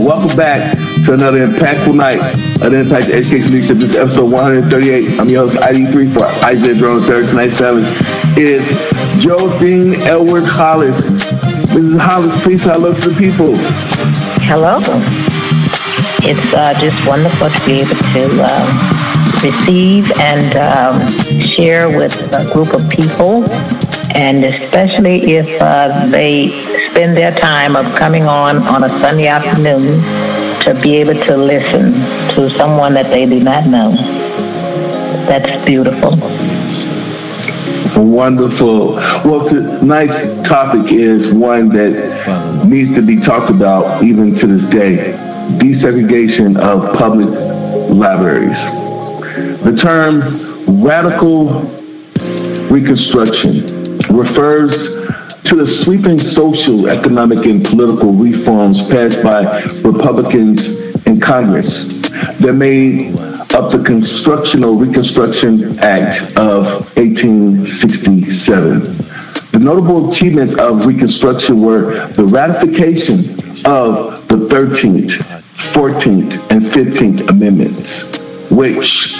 Welcome back to another impactful night of the Impact Education Leadership. This is episode 138. I'm your host, ID3 for Isaiah Drone. Third tonight's challenge is Dean Edwards Hollis. Mrs. Hollis, please hello to the people. Hello. It's uh, just wonderful to be able to uh, receive and um, share with a group of people, and especially if uh, they spend their time of coming on on a Sunday afternoon to be able to listen to someone that they do not know. That's beautiful. Wonderful. Well, tonight's topic is one that needs to be talked about even to this day desegregation of public libraries. The term radical reconstruction refers to the sweeping social, economic, and political reforms passed by Republicans in Congress that made up the Construction or Reconstruction Act of 1867. The notable achievements of Reconstruction were the ratification of the 13th, 14th, and 15th Amendments, which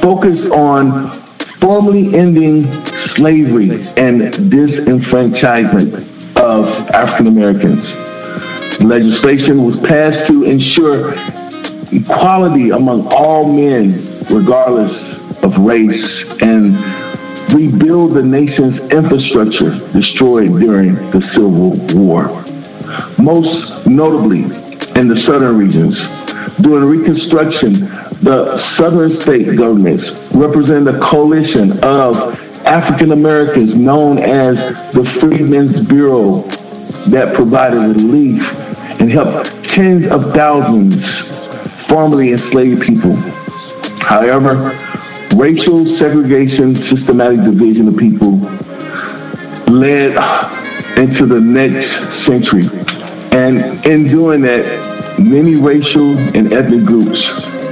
focused on formally ending slavery and disenfranchisement of African Americans. Legislation was passed to ensure equality among all men, regardless of race, and rebuild the nation's infrastructure destroyed during the Civil War. Most notably in the southern regions, during Reconstruction, the southern state governments represent a coalition of African Americans known as the Freedmen's Bureau that provided relief and helped tens of thousands formerly enslaved people. However, racial segregation, systematic division of people led into the next century. And in doing that, many racial and ethnic groups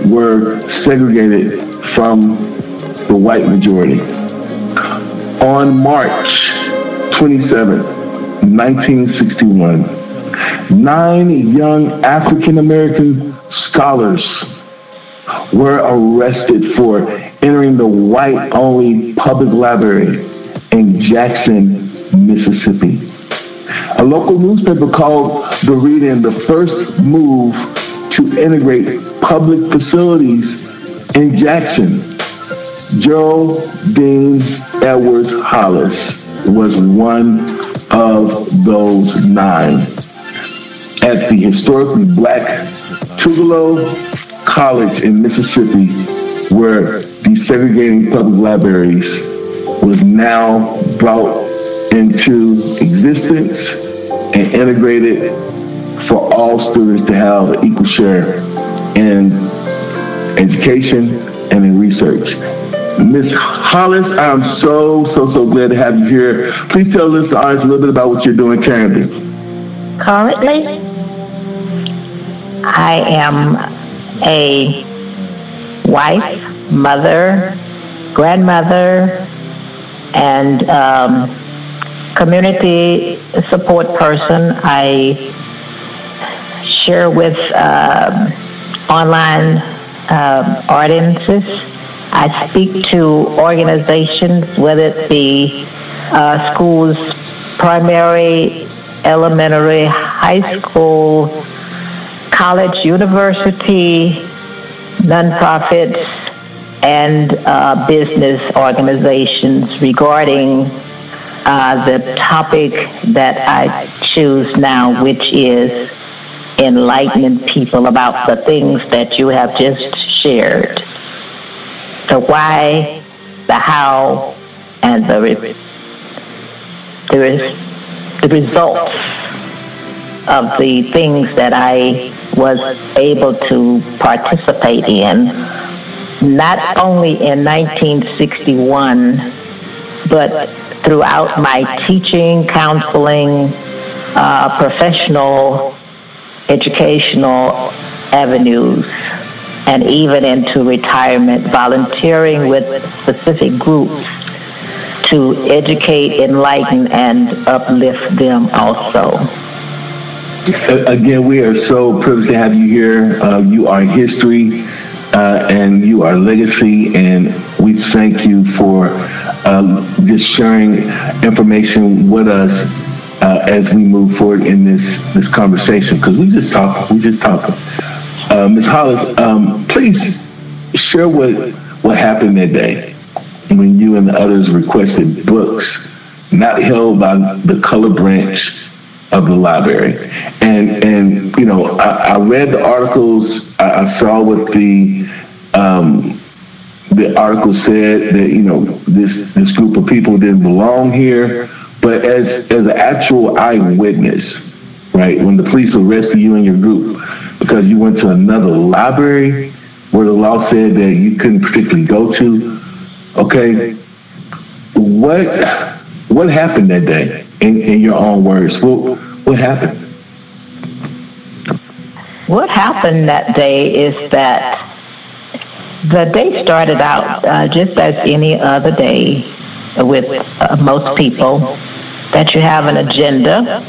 were segregated from the white majority. On March 27, 1961, nine young African American scholars were arrested for entering the white only public library in Jackson, Mississippi. A local newspaper called the reading the first move to integrate public facilities in Jackson. Joe Dean Edwards Hollis was one of those nine. At the historically black Tougaloo College in Mississippi, where desegregating public libraries was now brought into existence and integrated for all students to have an equal share in education and in research. Ms. Hollis, I'm so, so, so glad to have you here. Please tell us, audience a little bit about what you're doing currently. Currently, I am a wife, mother, grandmother, and um, community support person. I share with uh, online uh, audiences. I speak to organizations, whether it be uh, schools, primary, elementary, high school, college, university, nonprofits, and uh, business organizations regarding uh, the topic that I choose now, which is enlightening people about the things that you have just shared. The why, the how, and the, re- the, re- the results of the things that I was able to participate in, not only in 1961, but throughout my teaching, counseling, uh, professional educational avenues and even into retirement, volunteering with specific groups to educate, enlighten, and uplift them also. again, we are so privileged to have you here. Uh, you are history uh, and you are legacy, and we thank you for um, just sharing information with us uh, as we move forward in this this conversation. Because we just talk, we just talk. Uh, Ms. Hollis, um, please share what what happened that day when you and the others requested books not held by the color branch of the library. And and you know, I, I read the articles. I, I saw what the um, the article said that you know this this group of people didn't belong here. But as as an actual eyewitness, right, when the police arrested you and your group because you went to another library where the law said that you couldn't particularly go to, okay, what what happened that day? In, in your own words, what what happened? What happened that day is that the day started out uh, just as any other day with uh, most people, that you have an agenda,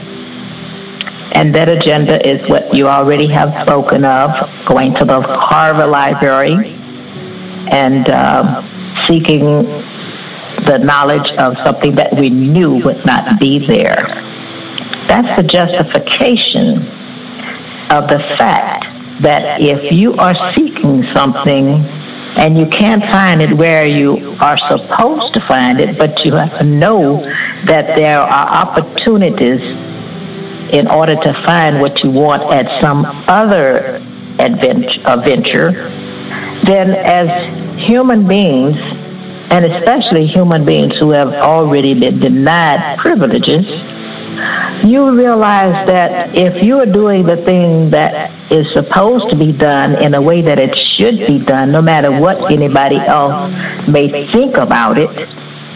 and that agenda is what you already have spoken of, going to the Harvard Library and uh, seeking the knowledge of something that we knew would not be there. That's the justification of the fact that if you are seeking something and you can't find it where you are supposed to find it, but you have to know that there are opportunities in order to find what you want at some other adventure, then as human beings, and especially human beings who have already been denied privileges, you realize that if you are doing the thing that is supposed to be done in a way that it should be done, no matter what anybody else may think about it,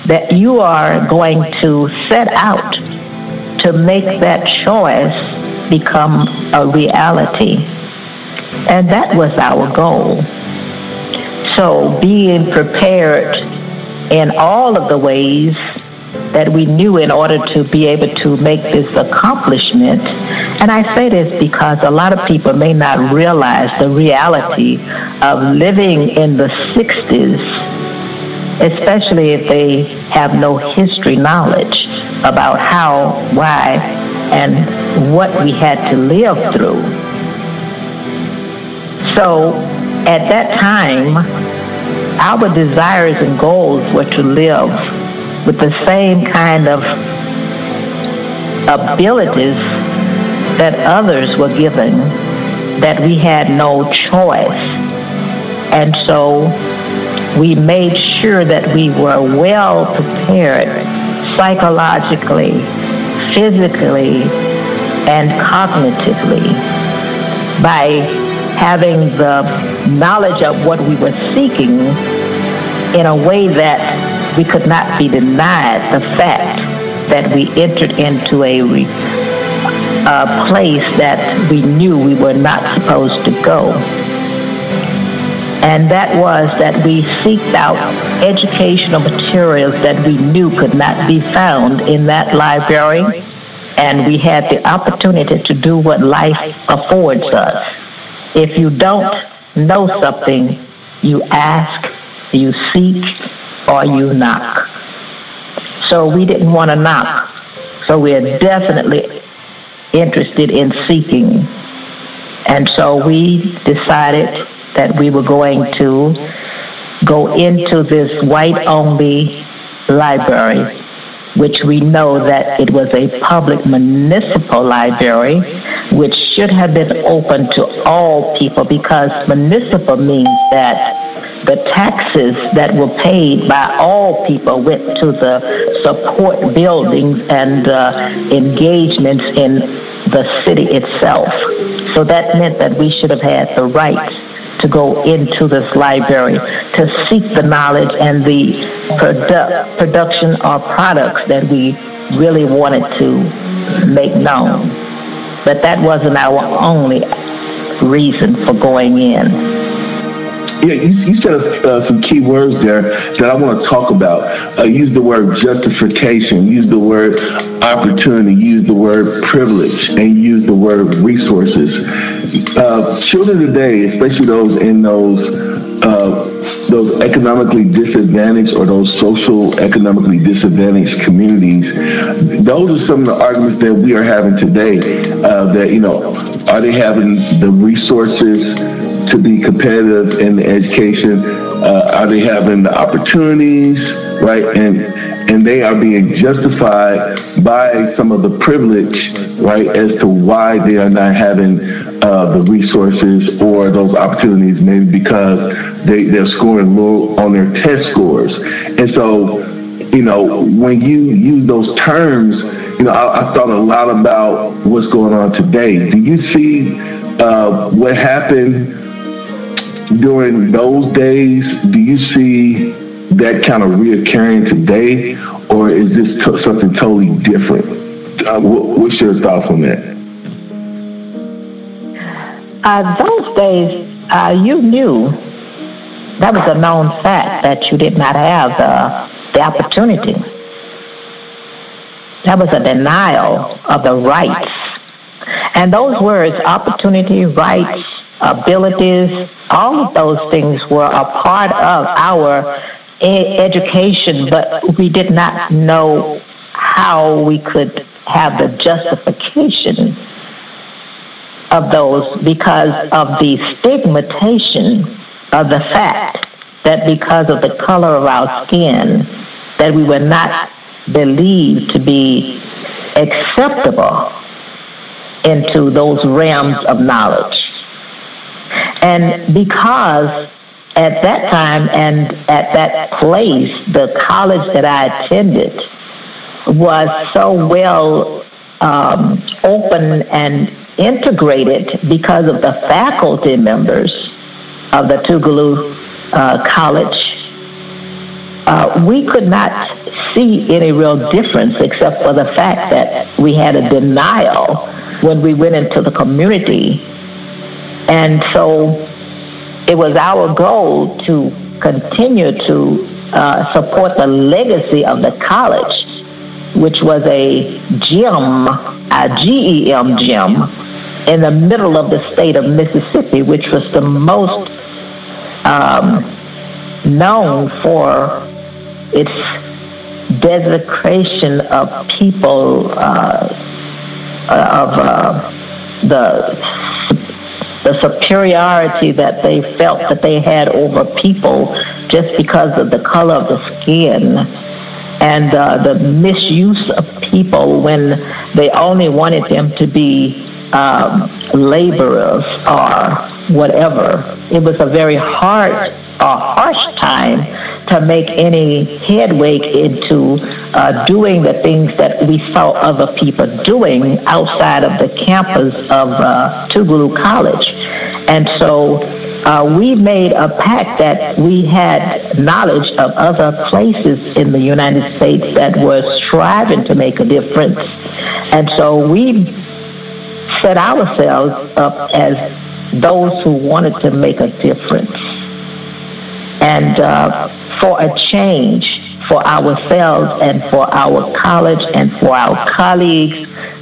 that you are going to set out to make that choice become a reality. And that was our goal. So being prepared in all of the ways that we knew in order to be able to make this accomplishment. And I say this because a lot of people may not realize the reality of living in the 60s, especially if they have no history knowledge about how, why, and what we had to live through. So at that time, our desires and goals were to live with the same kind of abilities that others were given, that we had no choice. And so we made sure that we were well prepared psychologically, physically, and cognitively by having the knowledge of what we were seeking in a way that we could not be denied the fact that we entered into a, a place that we knew we were not supposed to go. And that was that we seeked out educational materials that we knew could not be found in that library. And we had the opportunity to do what life affords us. If you don't know something, you ask, you seek, or you knock. So we didn't want to knock. So we're definitely interested in seeking. And so we decided that we were going to go into this white only library which we know that it was a public municipal library, which should have been open to all people because municipal means that the taxes that were paid by all people went to the support buildings and uh, engagements in the city itself. So that meant that we should have had the right to go into this library to seek the knowledge and the produ- production or products that we really wanted to make known. But that wasn't our only reason for going in. Yeah, you, you said uh, some key words there that I want to talk about. Uh, use the word justification, use the word opportunity, use the word privilege, and use the word resources. Uh, children today, especially those in those uh, those economically disadvantaged or those social economically disadvantaged communities, those are some of the arguments that we are having today. Uh, that you know, are they having the resources to be competitive in the education? Uh, are they having the opportunities, right? And and they are being justified by some of the privilege, right, as to why they are not having uh, the resources or those opportunities, maybe because they, they're scoring low on their test scores. And so, you know, when you use those terms, you know, I, I thought a lot about what's going on today. Do you see uh, what happened during those days? Do you see that kind of reoccurring today, or is this t- something totally different? Uh, what's your thoughts on that? Uh, those days, uh, you knew that was a known fact that you did not have the, the opportunity. That was a denial of the rights. And those words, opportunity, rights, abilities, all of those things were a part of our education, but we did not know how we could have the justification of those because of the stigmatization of the fact that because of the color of our skin that we were not believed to be acceptable into those realms of knowledge. And because at that time and at that place, the college that I attended was so well um, open and integrated because of the faculty members of the Tougaloo uh, College. Uh, we could not see any real difference except for the fact that we had a denial when we went into the community. And so it was our goal to continue to uh, support the legacy of the college, which was a gym, a GEM gym, in the middle of the state of Mississippi, which was the most um, known for its desecration of people, uh, of uh, the the superiority that they felt that they had over people just because of the color of the skin and uh, the misuse of people when they only wanted them to be um, laborers or whatever. It was a very hard or harsh time to make any headway into uh, doing the things that we saw other people doing outside of the campus of uh, College. And so uh, we made a pact that we had knowledge of other places in the United States that were striving to make a difference. And so we set ourselves up as those who wanted to make a difference and uh, for a change for ourselves and for our college and for our colleagues,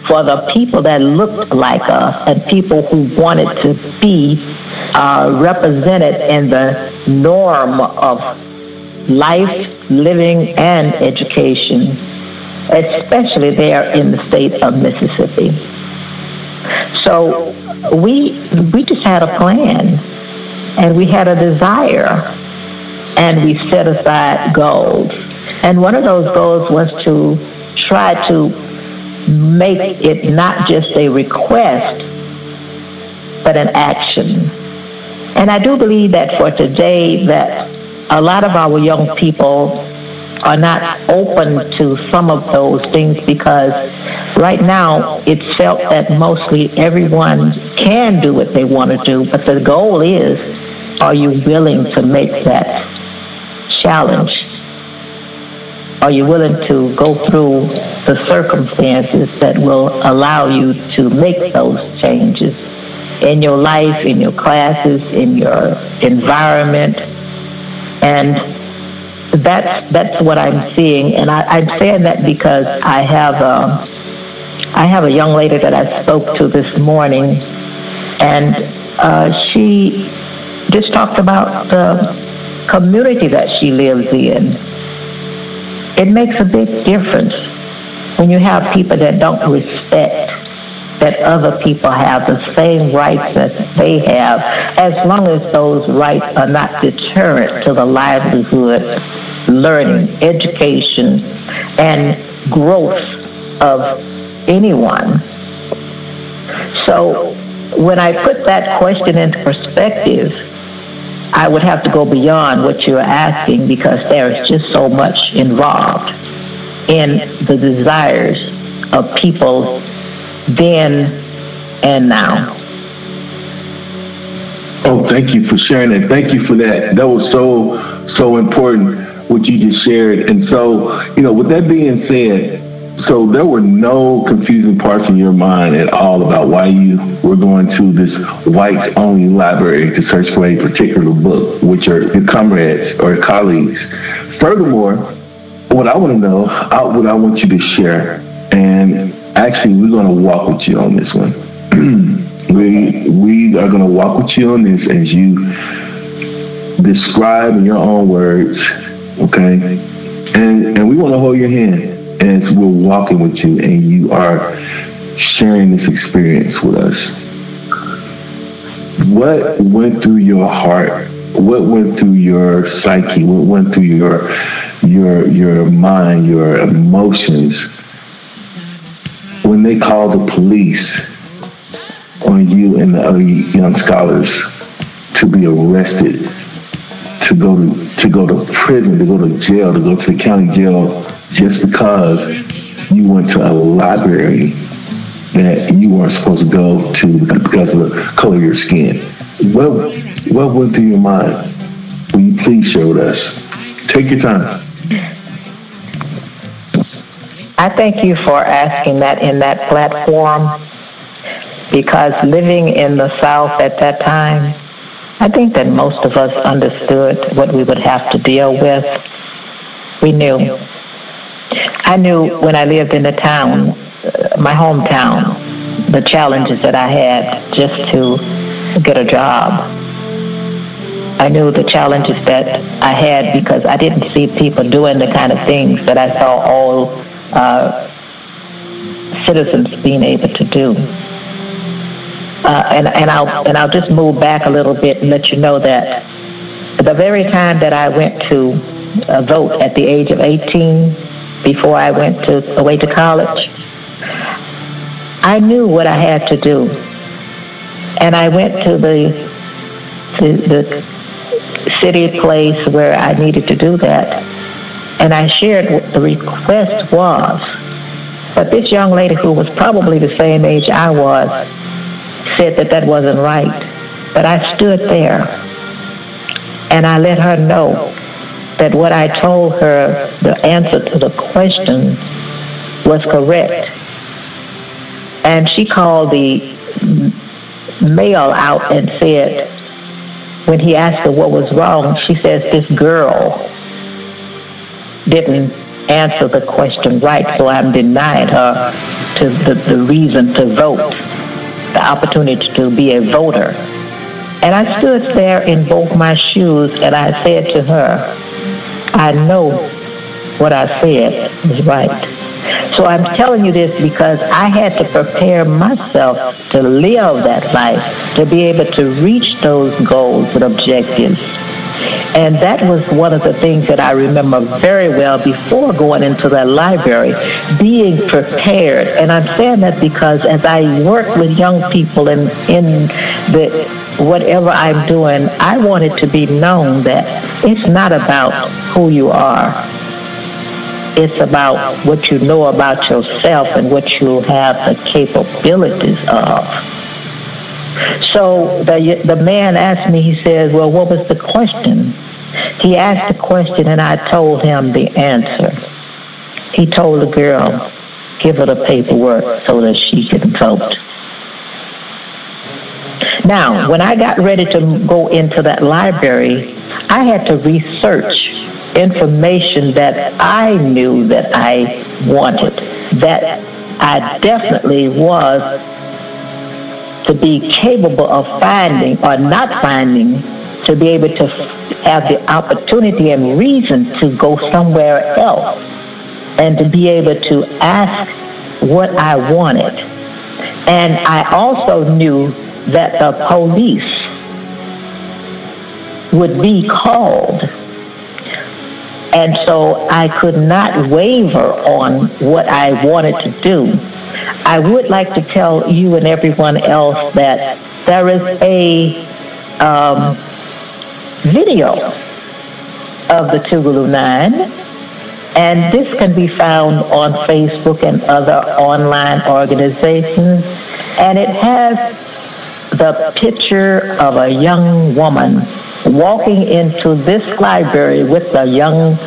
for the people that looked like us and people who wanted to be uh, represented in the norm of life, living, and education, especially there in the state of Mississippi. So we we just had a plan and we had a desire and we set aside goals. And one of those goals was to try to make it not just a request, but an action. And I do believe that for today that a lot of our young people are not open to some of those things because right now it's felt that mostly everyone can do what they want to do, but the goal is are you willing to make that challenge? Are you willing to go through the circumstances that will allow you to make those changes? in your life, in your classes, in your environment. And that's that's what I'm seeing, and I, am saying that because I have a I have a young lady that I spoke to this morning, and uh, she just talked about the community that she lives in. It makes a big difference when you have people that don't respect that other people have the same rights that they have, as long as those rights are not deterrent to the livelihood, learning, education, and growth of anyone. So when I put that question into perspective, I would have to go beyond what you're asking because there's just so much involved in the desires of people then and now. Oh, thank you for sharing that. Thank you for that. That was so, so important what you just shared. And so, you know, with that being said, so there were no confusing parts in your mind at all about why you were going to this whites only library to search for a particular book, which are your comrades or colleagues. Furthermore, what I want to know, uh, what I want you to share, and actually we're going to walk with you on this one. we we are going to walk with you on this as you describe in your own words, okay? And and we want to hold your hand as we're walking with you and you are sharing this experience with us. What went through your heart? What went through your psyche? What went through your your your mind, your emotions when they called the police on you and the other young scholars to be arrested, to go to to go to prison, to go to jail, to go to the county jail just because you went to a library that you weren't supposed to go to because of the color of your skin. What, what went through your mind? Will you please share with us? Take your time. I thank you for asking that in that platform because living in the South at that time, I think that most of us understood what we would have to deal with. We knew I knew when I lived in the town, uh, my hometown, the challenges that I had just to get a job. I knew the challenges that I had because I didn't see people doing the kind of things that I saw all uh, citizens being able to do. Uh, and, and I'll and I'll just move back a little bit and let you know that the very time that I went to uh, vote at the age of 18, before I went to away to college. I knew what I had to do, and I went to the to the city place where I needed to do that, and I shared what the request was. But this young lady, who was probably the same age I was, said that that wasn't right. But I stood there, and I let her know that what I told her, the answer to the question, was correct. And she called the male out and said, when he asked her what was wrong, she says, this girl didn't answer the question right, so I'm denying her to the, the reason to vote, the opportunity to be a voter. And I stood there in both my shoes and I said to her, I know what I said is right. So I'm telling you this because I had to prepare myself to live that life, to be able to reach those goals and objectives. And that was one of the things that I remember very well before going into that library, being prepared. And I'm saying that because as I work with young people and in the whatever I'm doing, I want it to be known that it's not about who you are. It's about what you know about yourself and what you have the capabilities of. So the, the man asked me, he says, well, what was the question? He asked the question and I told him the answer. He told the girl, give her the paperwork so that she can vote. Now, when I got ready to go into that library, I had to research information that I knew that I wanted, that I definitely was to be capable of finding or not finding, to be able to have the opportunity and reason to go somewhere else and to be able to ask what I wanted. And I also knew that the police would be called. And so I could not waver on what I wanted to do. I would like to tell you and everyone else that there is a um, video of the Tougaloo Nine, and this can be found on Facebook and other online organizations, and it has the picture of a young woman walking into this library with a young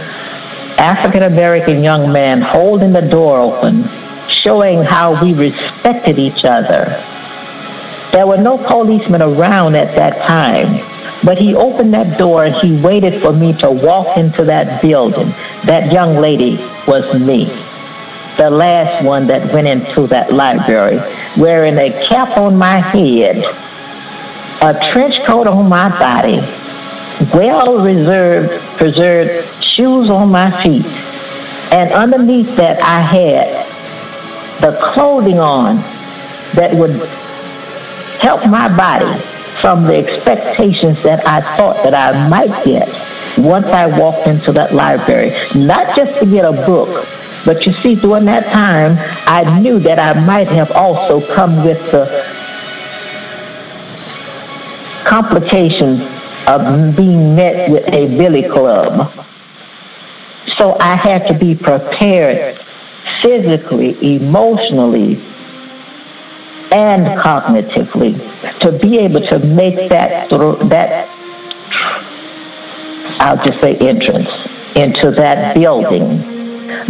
African American young man holding the door open, showing how we respected each other. There were no policemen around at that time, but he opened that door and he waited for me to walk into that building. That young lady was me, the last one that went into that library wearing a cap on my head, a trench coat on my body, well reserved, preserved shoes on my feet. And underneath that, I had the clothing on that would help my body from the expectations that I thought that I might get once I walked into that library. Not just to get a book, but you see, during that time, I knew that I might have also come with the complications of being met with a billy club. So I had to be prepared physically, emotionally, and cognitively to be able to make that that I'll just say entrance into that building.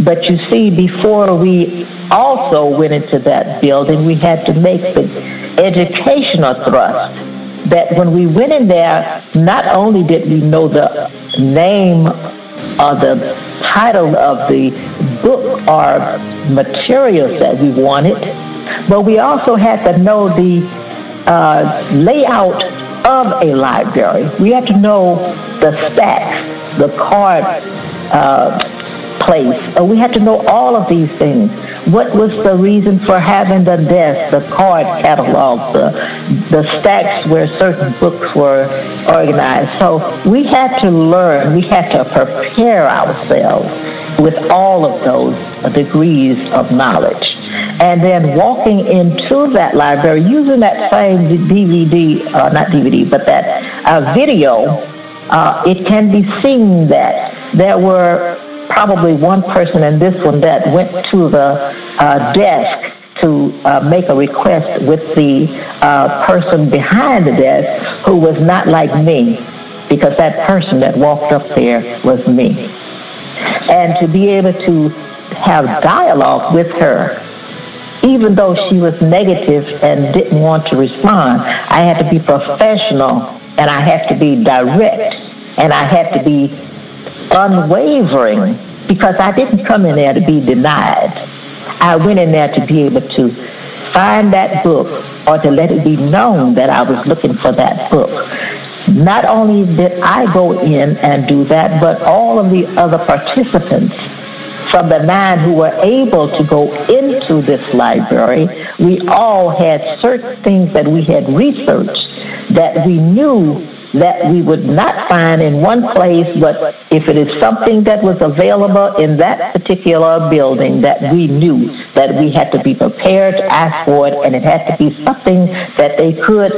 But you see, before we also went into that building, we had to make the educational thrust that when we went in there, not only did we know the name or the title of the book or materials that we wanted, but we also had to know the uh, layout of a library. We had to know the stacks, the card uh, place. We had to know all of these things. What was the reason for having the desk, the card catalog, the, the stacks where certain books were organized? So we had to learn, we had to prepare ourselves with all of those degrees of knowledge. And then walking into that library using that same DVD, uh, not DVD, but that uh, video, uh, it can be seen that there were probably one person and this one that went to the uh, desk to uh, make a request with the uh, person behind the desk who was not like me because that person that walked up there was me. And to be able to have dialogue with her, even though she was negative and didn't want to respond, I had to be professional and I had to be direct and I had to be unwavering because I didn't come in there to be denied. I went in there to be able to find that book or to let it be known that I was looking for that book. Not only did I go in and do that, but all of the other participants from the nine who were able to go into this library, we all had certain things that we had researched that we knew that we would not find in one place, but if it is something that was available in that particular building that we knew that we had to be prepared to ask for it, and it had to be something that they could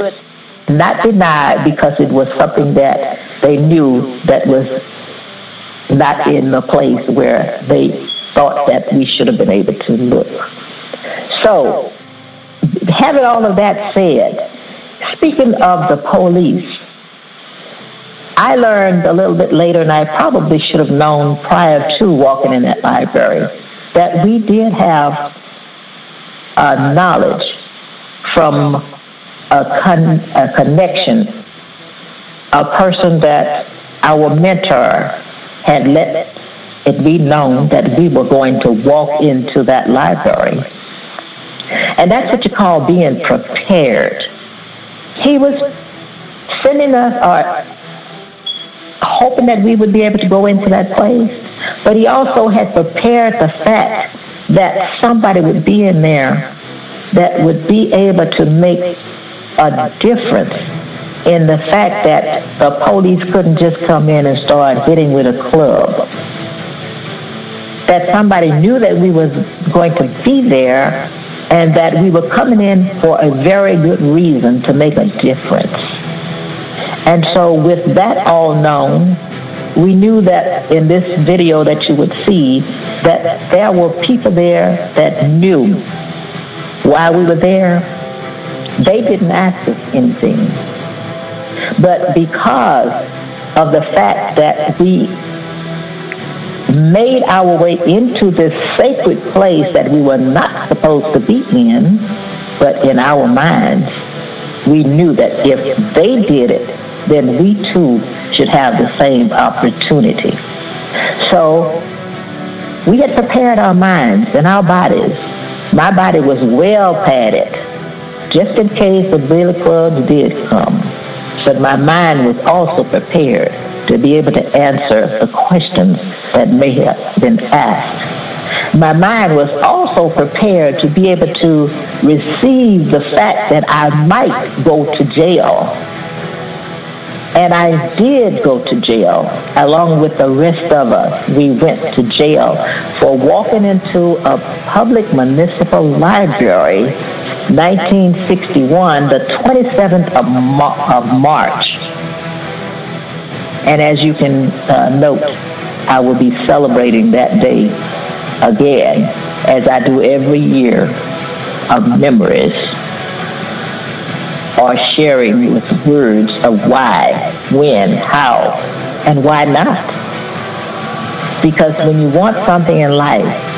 not denied because it was something that they knew that was not in the place where they thought that we should have been able to look. So, having all of that said, speaking of the police, I learned a little bit later, and I probably should have known prior to walking in that library, that we did have uh, knowledge from a, con- a connection, a person that our mentor had let it be known that we were going to walk into that library. And that's what you call being prepared. He was sending us or hoping that we would be able to go into that place, but he also had prepared the fact that somebody would be in there that would be able to make a difference in the fact that the police couldn't just come in and start hitting with a club. That somebody knew that we was going to be there and that we were coming in for a very good reason to make a difference. And so with that all known, we knew that in this video that you would see that there were people there that knew why we were there. They didn't ask us anything. But because of the fact that we made our way into this sacred place that we were not supposed to be in, but in our minds, we knew that if they did it, then we too should have the same opportunity. So we had prepared our minds and our bodies. My body was well padded, just in case the billy clubs did come. But my mind was also prepared to be able to answer the questions that may have been asked. My mind was also prepared to be able to receive the fact that I might go to jail. And I did go to jail along with the rest of us. We went to jail for walking into a public municipal library 1961, the 27th of, Ma- of March. And as you can uh, note, I will be celebrating that day again, as I do every year, of memories or sharing with words of why, when, how, and why not. Because when you want something in life,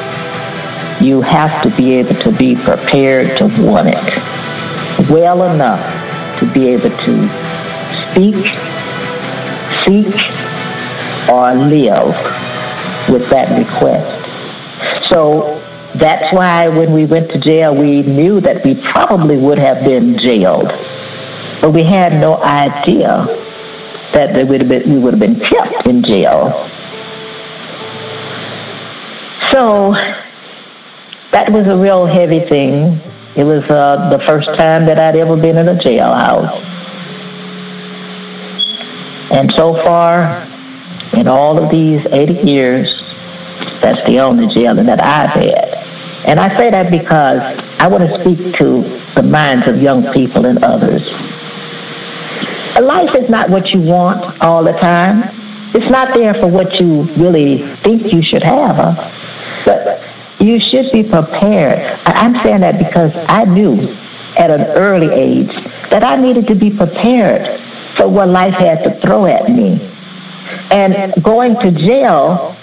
you have to be able to be prepared to want it well enough to be able to speak seek or live with that request. So that's why when we went to jail, we knew that we probably would have been jailed, but we had no idea that would have been, we would have been kept in jail. So that was a real heavy thing. It was uh, the first time that I'd ever been in a jailhouse. And so far, in all of these 80 years, that's the only jailing that I've had. And I say that because I want to speak to the minds of young people and others. Life is not what you want all the time. It's not there for what you really think you should have. But you should be prepared. I'm saying that because I knew at an early age that I needed to be prepared for what life had to throw at me. And going to jail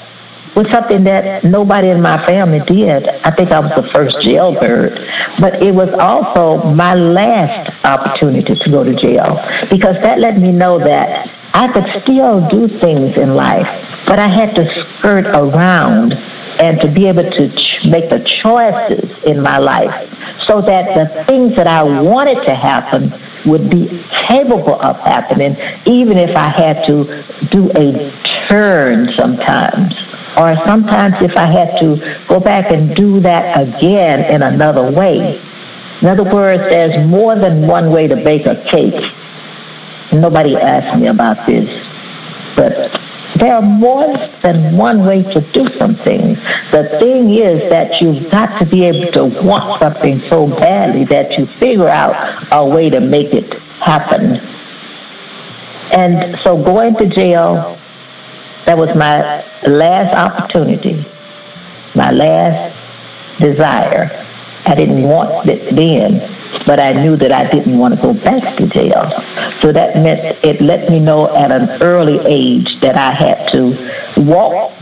was something that nobody in my family did. I think I was the first jailbird. But it was also my last opportunity to go to jail because that let me know that I could still do things in life, but I had to skirt around and to be able to ch- make the choices in my life so that the things that I wanted to happen would be capable of happening, even if I had to do a turn sometimes. Or sometimes if I had to go back and do that again in another way. In other words, there's more than one way to bake a cake. Nobody asked me about this, but there are more than one way to do some things. The thing is that you've got to be able to want something so badly that you figure out a way to make it happen. And so going to jail, that was my last opportunity, my last desire. I didn't want it then, but I knew that I didn't want to go back to jail. So that meant it let me know at an early age that I had to walk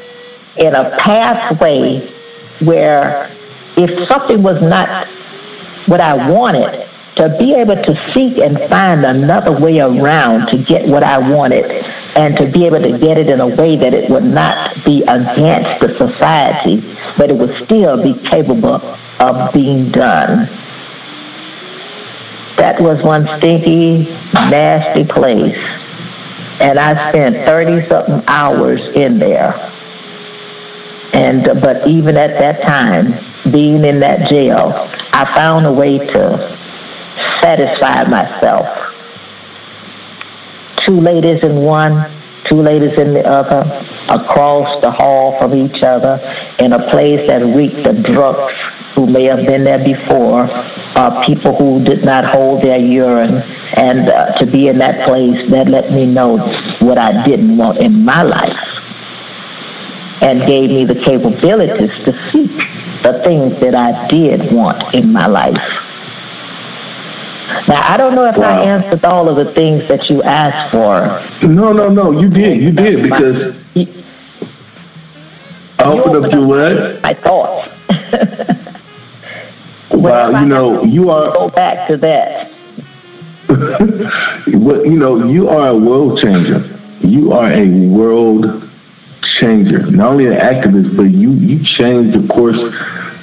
in a pathway where if something was not what I wanted, to be able to seek and find another way around to get what I wanted and to be able to get it in a way that it would not be against the society, but it would still be capable of being done. That was one stinky, nasty place. And I spent 30 something hours in there. And, but even at that time, being in that jail, I found a way to satisfy myself. Two ladies in one, two ladies in the other, across the hall from each other, in a place that reeked of drunks who may have been there before, uh, people who did not hold their urine, and uh, to be in that place that let me know what I didn't want in my life, and gave me the capabilities to seek the things that I did want in my life. Now, I don't know if wow. I answered all of the things that you asked for. No, no, no, you did. You did because I opened up your what? My thoughts. wow, you know, you are. Go back to that. well, you know, you are a world changer. You are a world changer. Not only an activist, but you you changed the course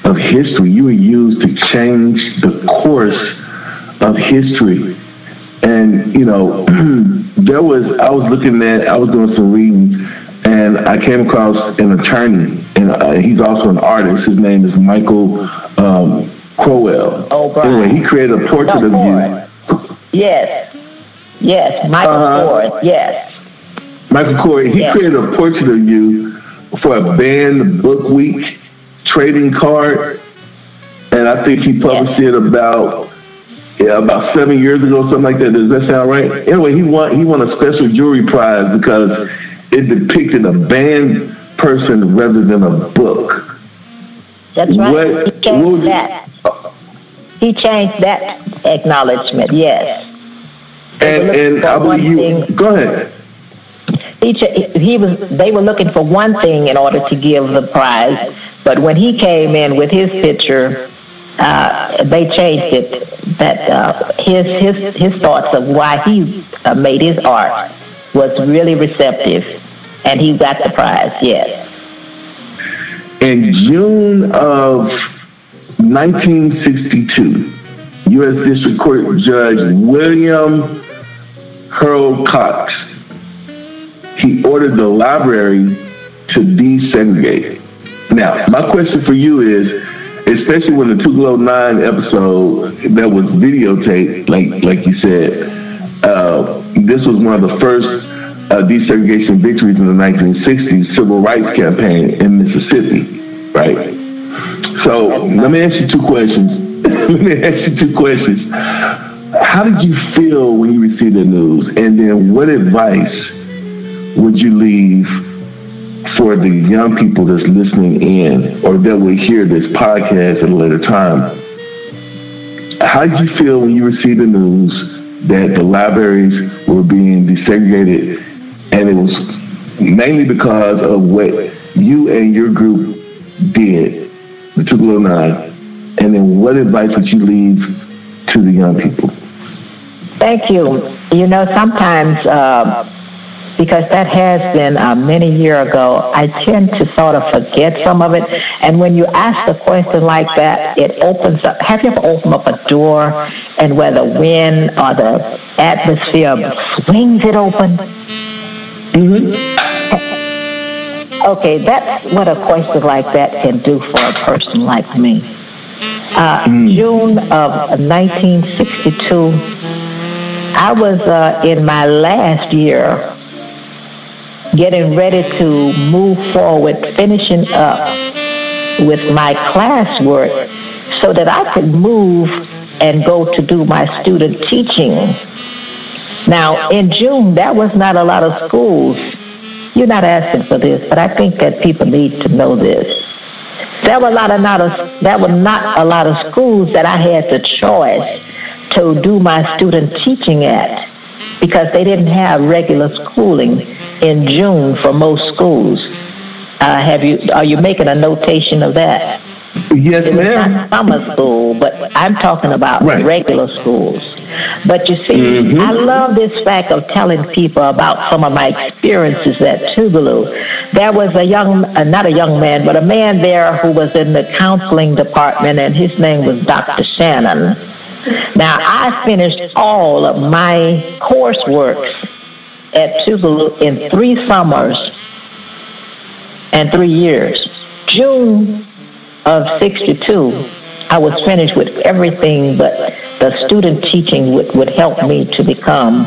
of history. You were used to change the course of history. And, you know, there was, I was looking at, I was doing some reading, and I came across an attorney, and uh, he's also an artist. His name is Michael um, Crowell. Oh, Brian. Anyway, he created a portrait no, of you. Yes. Yes, Michael uh, Ford, yes. Michael Corey, he yes. created a portrait of you for a banned book week trading card, and I think he published yes. it about yeah, about seven years ago, something like that. Does that sound right? Anyway, he won he won a special jury prize because it depicted a banned person rather than a book. That's right. What, he changed that. He changed that acknowledgement. Yes. And and I believe you. Thing. Go ahead. He, he was. They were looking for one thing in order to give the prize, but when he came in with his picture uh, they changed it. That uh, his his his thoughts of why he uh, made his art was really receptive, and he got the prize. Yes. In June of 1962, U.S. District Court Judge William Harold Cox he ordered the library to desegregate. Now, my question for you is especially when the Tougaloo Nine episode that was videotaped, like like you said, uh, this was one of the first uh, desegregation victories in the 1960s civil rights campaign in Mississippi, right? So let me ask you two questions. let me ask you two questions. How did you feel when you received the news, and then what advice would you leave for the young people that's listening in or that will hear this podcast at a later time. How did you feel when you received the news that the libraries were being desegregated and it was mainly because of what you and your group did, the Tougaloo Nine, and then what advice would you leave to the young people? Thank you. You know, sometimes uh, because that has been uh, many years ago. I tend to sort of forget some of it. And when you ask a question like that, it opens up. Have you ever opened up a door and where the wind or the atmosphere swings it open? Mm-hmm. Okay, that's what a question like that can do for a person like me. Uh, mm. June of 1962, I was uh, in my last year getting ready to move forward, finishing up with my classwork so that I could move and go to do my student teaching. Now, in June, that was not a lot of schools. You're not asking for this, but I think that people need to know this. There were a lot of not a, there were not a lot of schools that I had the choice to do my student teaching at because they didn't have regular schooling in June for most schools. Uh, have you? Are you making a notation of that? Yes, ma'am. Not summer school, but I'm talking about right. regular schools. But you see, mm-hmm. I love this fact of telling people about some of my experiences at Tougaloo. There was a young, uh, not a young man, but a man there who was in the counseling department, and his name was Dr. Shannon. Now, I finished all of my coursework at Tougaloo in three summers and three years. June of 62, I was finished with everything, but the student teaching would, would help me to become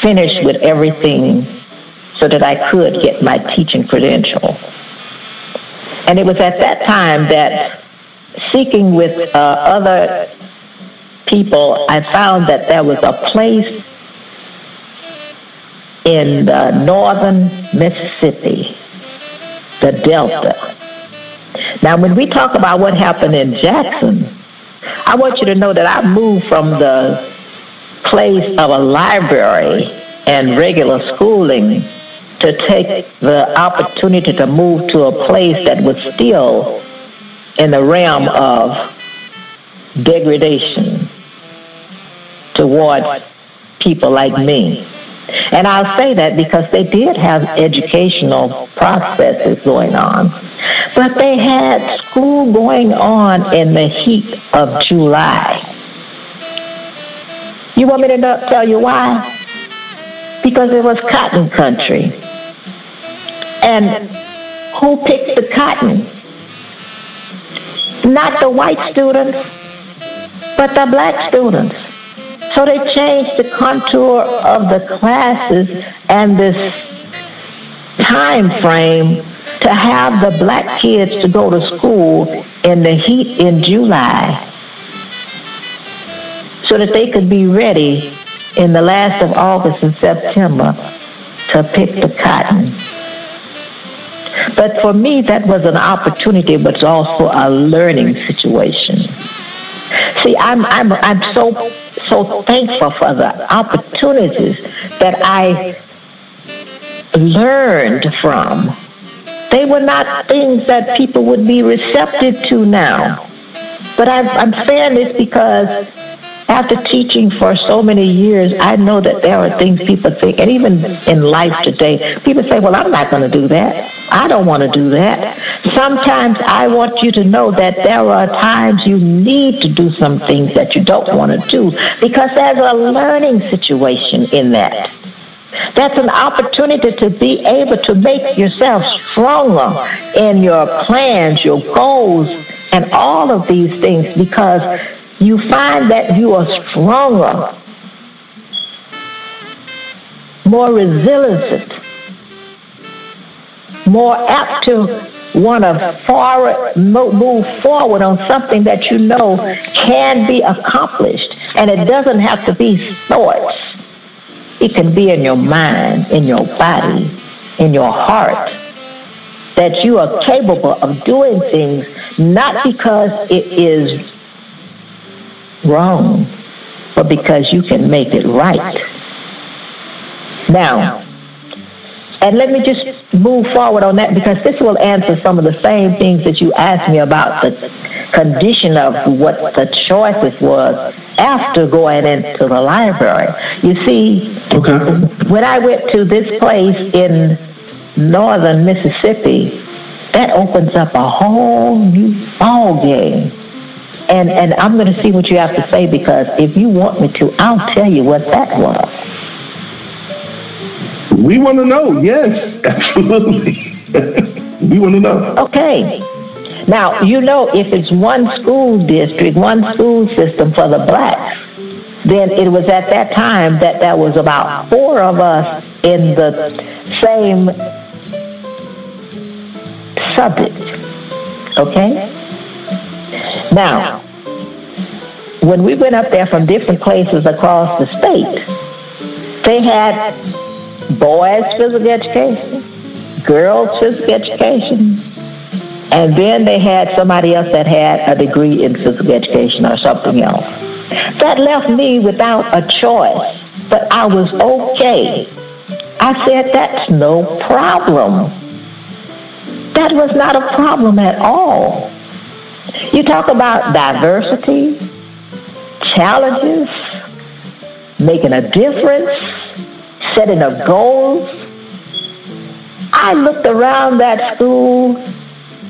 finished with everything so that I could get my teaching credential. And it was at that time that seeking with uh, other people, I found that there was a place in northern Mississippi, the Delta, now, when we talk about what happened in Jackson, I want you to know that I moved from the place of a library and regular schooling to take the opportunity to move to a place that was still in the realm of degradation toward people like me. And I'll say that because they did have educational processes going on. But they had school going on in the heat of July. You want me to tell you why? Because it was cotton country. And who picked the cotton? Not the white students, but the black students. So they changed the contour of the classes and this time frame to have the black kids to go to school in the heat in July so that they could be ready in the last of August and September to pick the cotton. But for me, that was an opportunity, but also a learning situation. See, I'm, I'm, I'm so, so thankful for the opportunities that I learned from. They were not things that people would be receptive to now. But I'm, I'm saying this because after teaching for so many years, I know that there are things people think, and even in life today, people say, Well, I'm not going to do that. I don't want to do that. Sometimes I want you to know that there are times you need to do some things that you don't want to do because there's a learning situation in that. That's an opportunity to be able to make yourself stronger in your plans, your goals, and all of these things because you find that you are stronger, more resilient, more apt to want to move forward on something that you know can be accomplished. And it doesn't have to be thoughts. It can be in your mind, in your body, in your heart, that you are capable of doing things not because it is wrong, but because you can make it right. Now, and let me just move forward on that because this will answer some of the same things that you asked me about the condition of what the choices was after going into the library. You see, okay. when I went to this place in northern Mississippi, that opens up a whole new ball game and, and I'm going to see what you have to say because if you want me to, I'll tell you what that was. We want to know. Yes, absolutely. we want to know. Okay. Now, you know, if it's one school district, one school system for the blacks, then it was at that time that there was about four of us in the same subject. Okay? Now, when we went up there from different places across the state, they had boys physical education, girls physical education, and then they had somebody else that had a degree in physical education or something else. That left me without a choice, but I was okay. I said, that's no problem. That was not a problem at all. You talk about diversity, challenges, making a difference, setting up goals. I looked around that school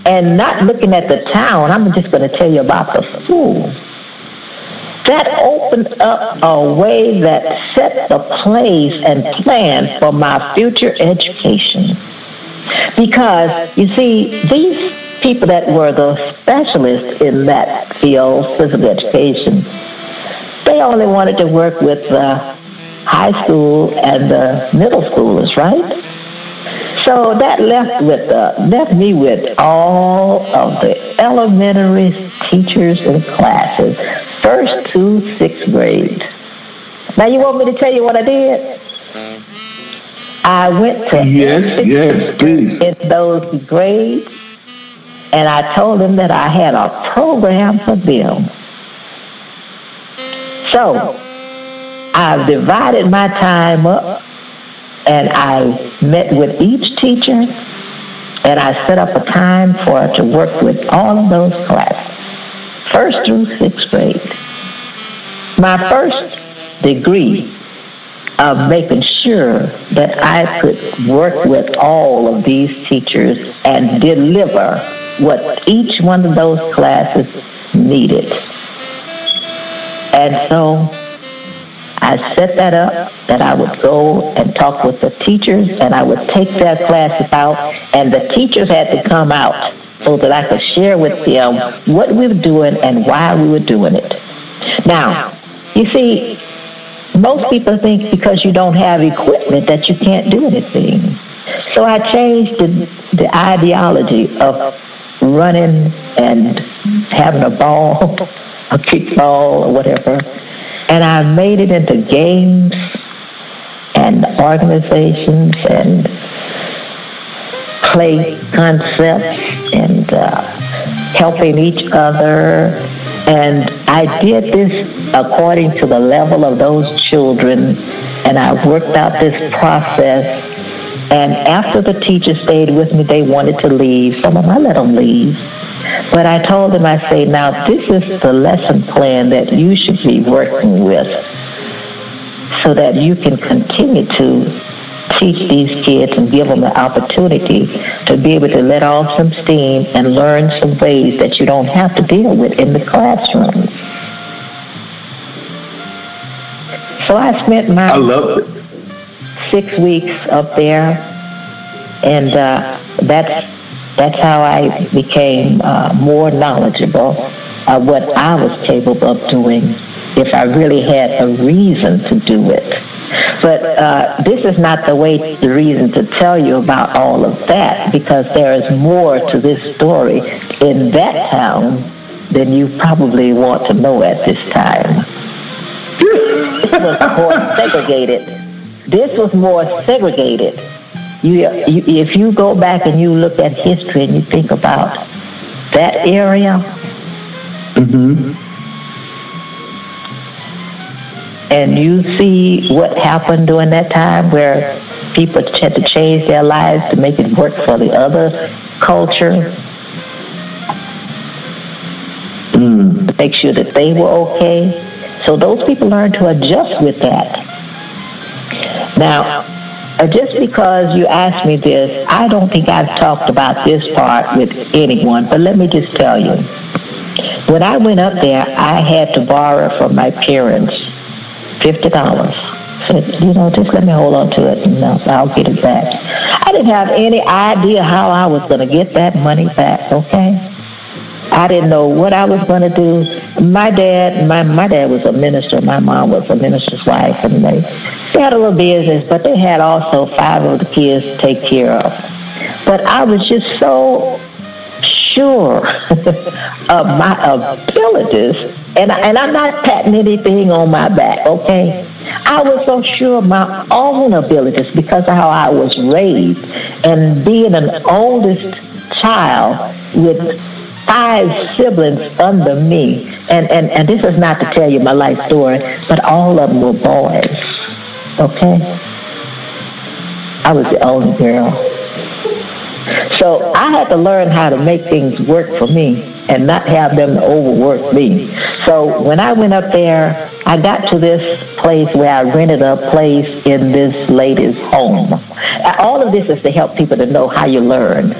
and not looking at the town, I'm just going to tell you about the school. That opened up a way that set the place and plan for my future education. Because, you see, these people that were the specialists in that field, physical education, they only wanted to work with the high school and the middle schoolers, right? So that left with uh, left me with all of the elementary teachers and classes, first to sixth grade. Now you want me to tell you what I did? I went to yes, yes, please. in those grades, and I told them that I had a program for them. So I've divided my time up and I met with each teacher and I set up a time for to work with all of those classes, first through sixth grade. My first degree of making sure that I could work with all of these teachers and deliver what each one of those classes needed. And so I set that up that I would go and talk with the teachers and I would take their classes out and the teachers had to come out so that I could share with them what we were doing and why we were doing it. Now, you see, most people think because you don't have equipment that you can't do anything. So I changed the, the ideology of running and having a ball, a kickball or whatever and I made it into games and organizations and play concepts and uh, helping each other. And I did this according to the level of those children, and I worked out this process. And after the teachers stayed with me, they wanted to leave. Some of them I let them leave. But I told them, I say, now this is the lesson plan that you should be working with so that you can continue to teach these kids and give them the opportunity to be able to let off some steam and learn some ways that you don't have to deal with in the classroom. So I spent my I love six weeks up there, and uh, that's that's how I became uh, more knowledgeable of what I was capable of doing if I really had a reason to do it. But uh, this is not the way, the reason to tell you about all of that because there is more to this story in that town than you probably want to know at this time. This was more segregated. This was more segregated you, you, if you go back and you look at history and you think about that area, mm-hmm. and you see what happened during that time where people had to change their lives to make it work for the other culture, mm. to make sure that they were okay. So those people learned to adjust with that. Now, just because you asked me this, I don't think I've talked about this part with anyone, but let me just tell you. When I went up there, I had to borrow from my parents $50. Said, you know, just let me hold on to it and uh, I'll get it back. I didn't have any idea how I was going to get that money back, okay? I didn't know what I was going to do. My dad, my my dad was a minister. My mom was a minister's wife, and they, they had a little business, but they had also five of the kids to take care of. But I was just so sure of my abilities, and and I'm not patting anything on my back, okay? I was so sure of my own abilities because of how I was raised, and being an oldest child with five siblings under me. And, and, and this is not to tell you my life story, but all of them were boys. Okay? I was the only girl. So I had to learn how to make things work for me. and not have them overwork me. So when I went up there, I got to this place where I rented a place in this lady's home. All of this is to help people to know how you learn.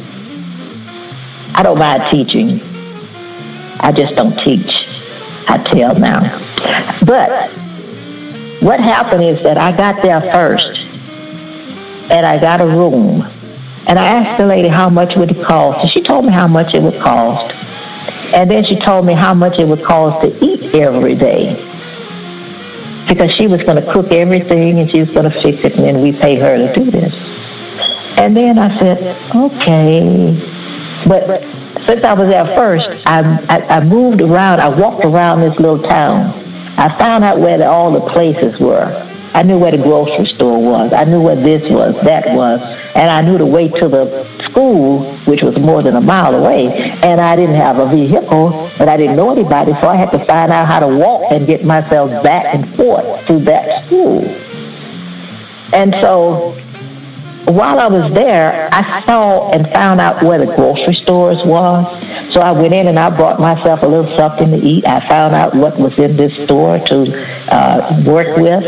I don't mind teaching. I just don't teach. I tell now. But what happened is that I got there first and I got a room. And I asked the lady how much would it cost. And she told me how much it would cost. And then she told me how much it would cost to eat every day because she was going to cook everything and she was going to fix it, and then we pay her to do this. And then I said, okay. But since I was there first, I, I, I moved around. I walked around this little town. I found out where the, all the places were. I knew where the grocery store was. I knew where this was, that was. And I knew the way to the school, which was more than a mile away. And I didn't have a vehicle, but I didn't know anybody, so I had to find out how to walk and get myself back and forth to that school. And so while I was there, I saw and found out where the grocery stores was. So I went in and I brought myself a little something to eat. I found out what was in this store to uh, work with.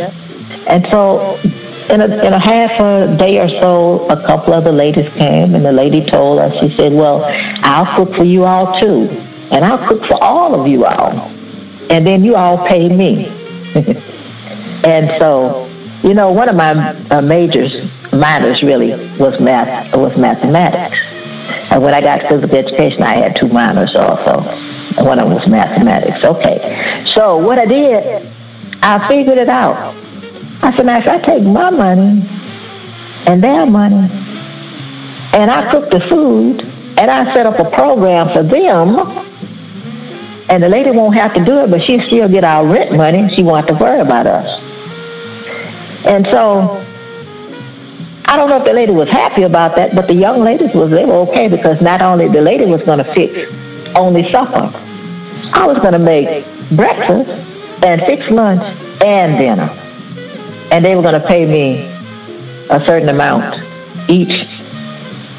And so in a, in a half a day or so, a couple of the ladies came, and the lady told us, she said, well, I'll cook for you all too. And I'll cook for all of you all. And then you all pay me. and so, you know, one of my uh, majors, minors really, was math, was mathematics. And when I got physical education, I had two minors also. And one of them was mathematics. Okay. So what I did, I figured it out. I said, now if I take my money and their money and I cook the food and I set up a program for them and the lady won't have to do it, but she still get our rent money. She won't have to worry about us. And so I don't know if the lady was happy about that, but the young ladies was they were okay because not only the lady was going to fix only supper, I was going to make breakfast and fix lunch and dinner and they were going to pay me a certain amount each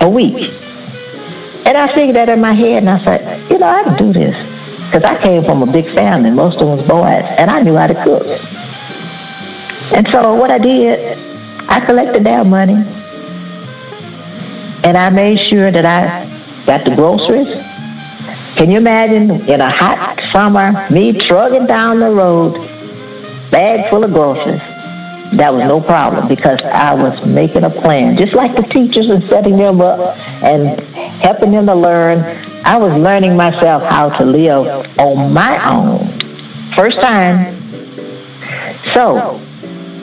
a week. And I figured that in my head, and I said, you know, I can do this. Because I came from a big family, most of them was boys, and I knew how to cook. And so what I did, I collected their money, and I made sure that I got the groceries. Can you imagine in a hot summer, me trucking down the road, bag full of groceries, that was no problem because I was making a plan. Just like the teachers and setting them up and helping them to learn, I was learning myself how to live on my own. First time. So,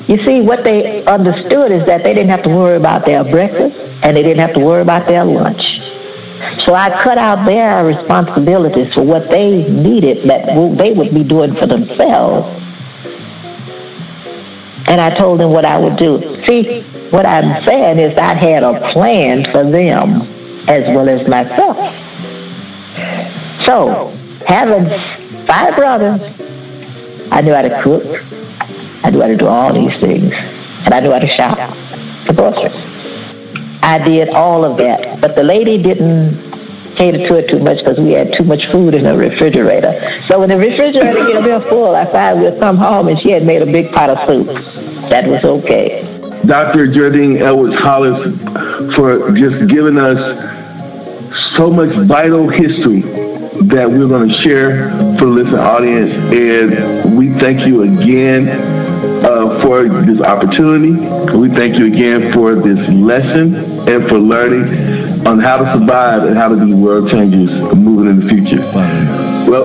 you see, what they understood is that they didn't have to worry about their breakfast and they didn't have to worry about their lunch. So I cut out their responsibilities for what they needed that they would be doing for themselves and I told them what I would do. See, what I'm saying is I had a plan for them as well as myself. So, having five brothers, I knew how to cook. I knew how to do all these things. And I knew how to shop for groceries. I did all of that. But the lady didn't cater to it too much because we had too much food in the refrigerator. So when the refrigerator get real full, I find we'll come home and she had made a big pot of soup. That was okay. Dr. Geraldine Edwards Hollis for just giving us so much vital history that we're going to share for the listening audience. And we thank you again uh, for this opportunity. We thank you again for this lesson and for learning on how to survive and how to be world changers moving in the future. Well,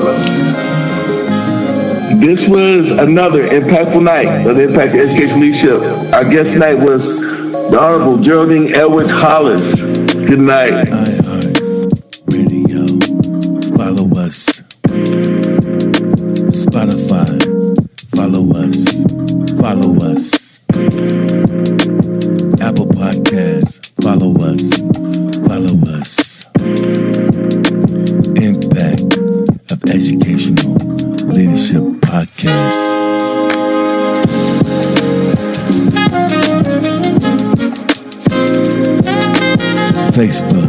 this was another impactful night of the Impact Education Leadership. Our guest tonight was the Honorable Geraldine Edwards Hollis. Good night. Radio. Follow us. Spotify. Follow us. Follow us. Apple Podcasts. Follow us. Follow us. Impact of Educational Leadership Podcast. Facebook.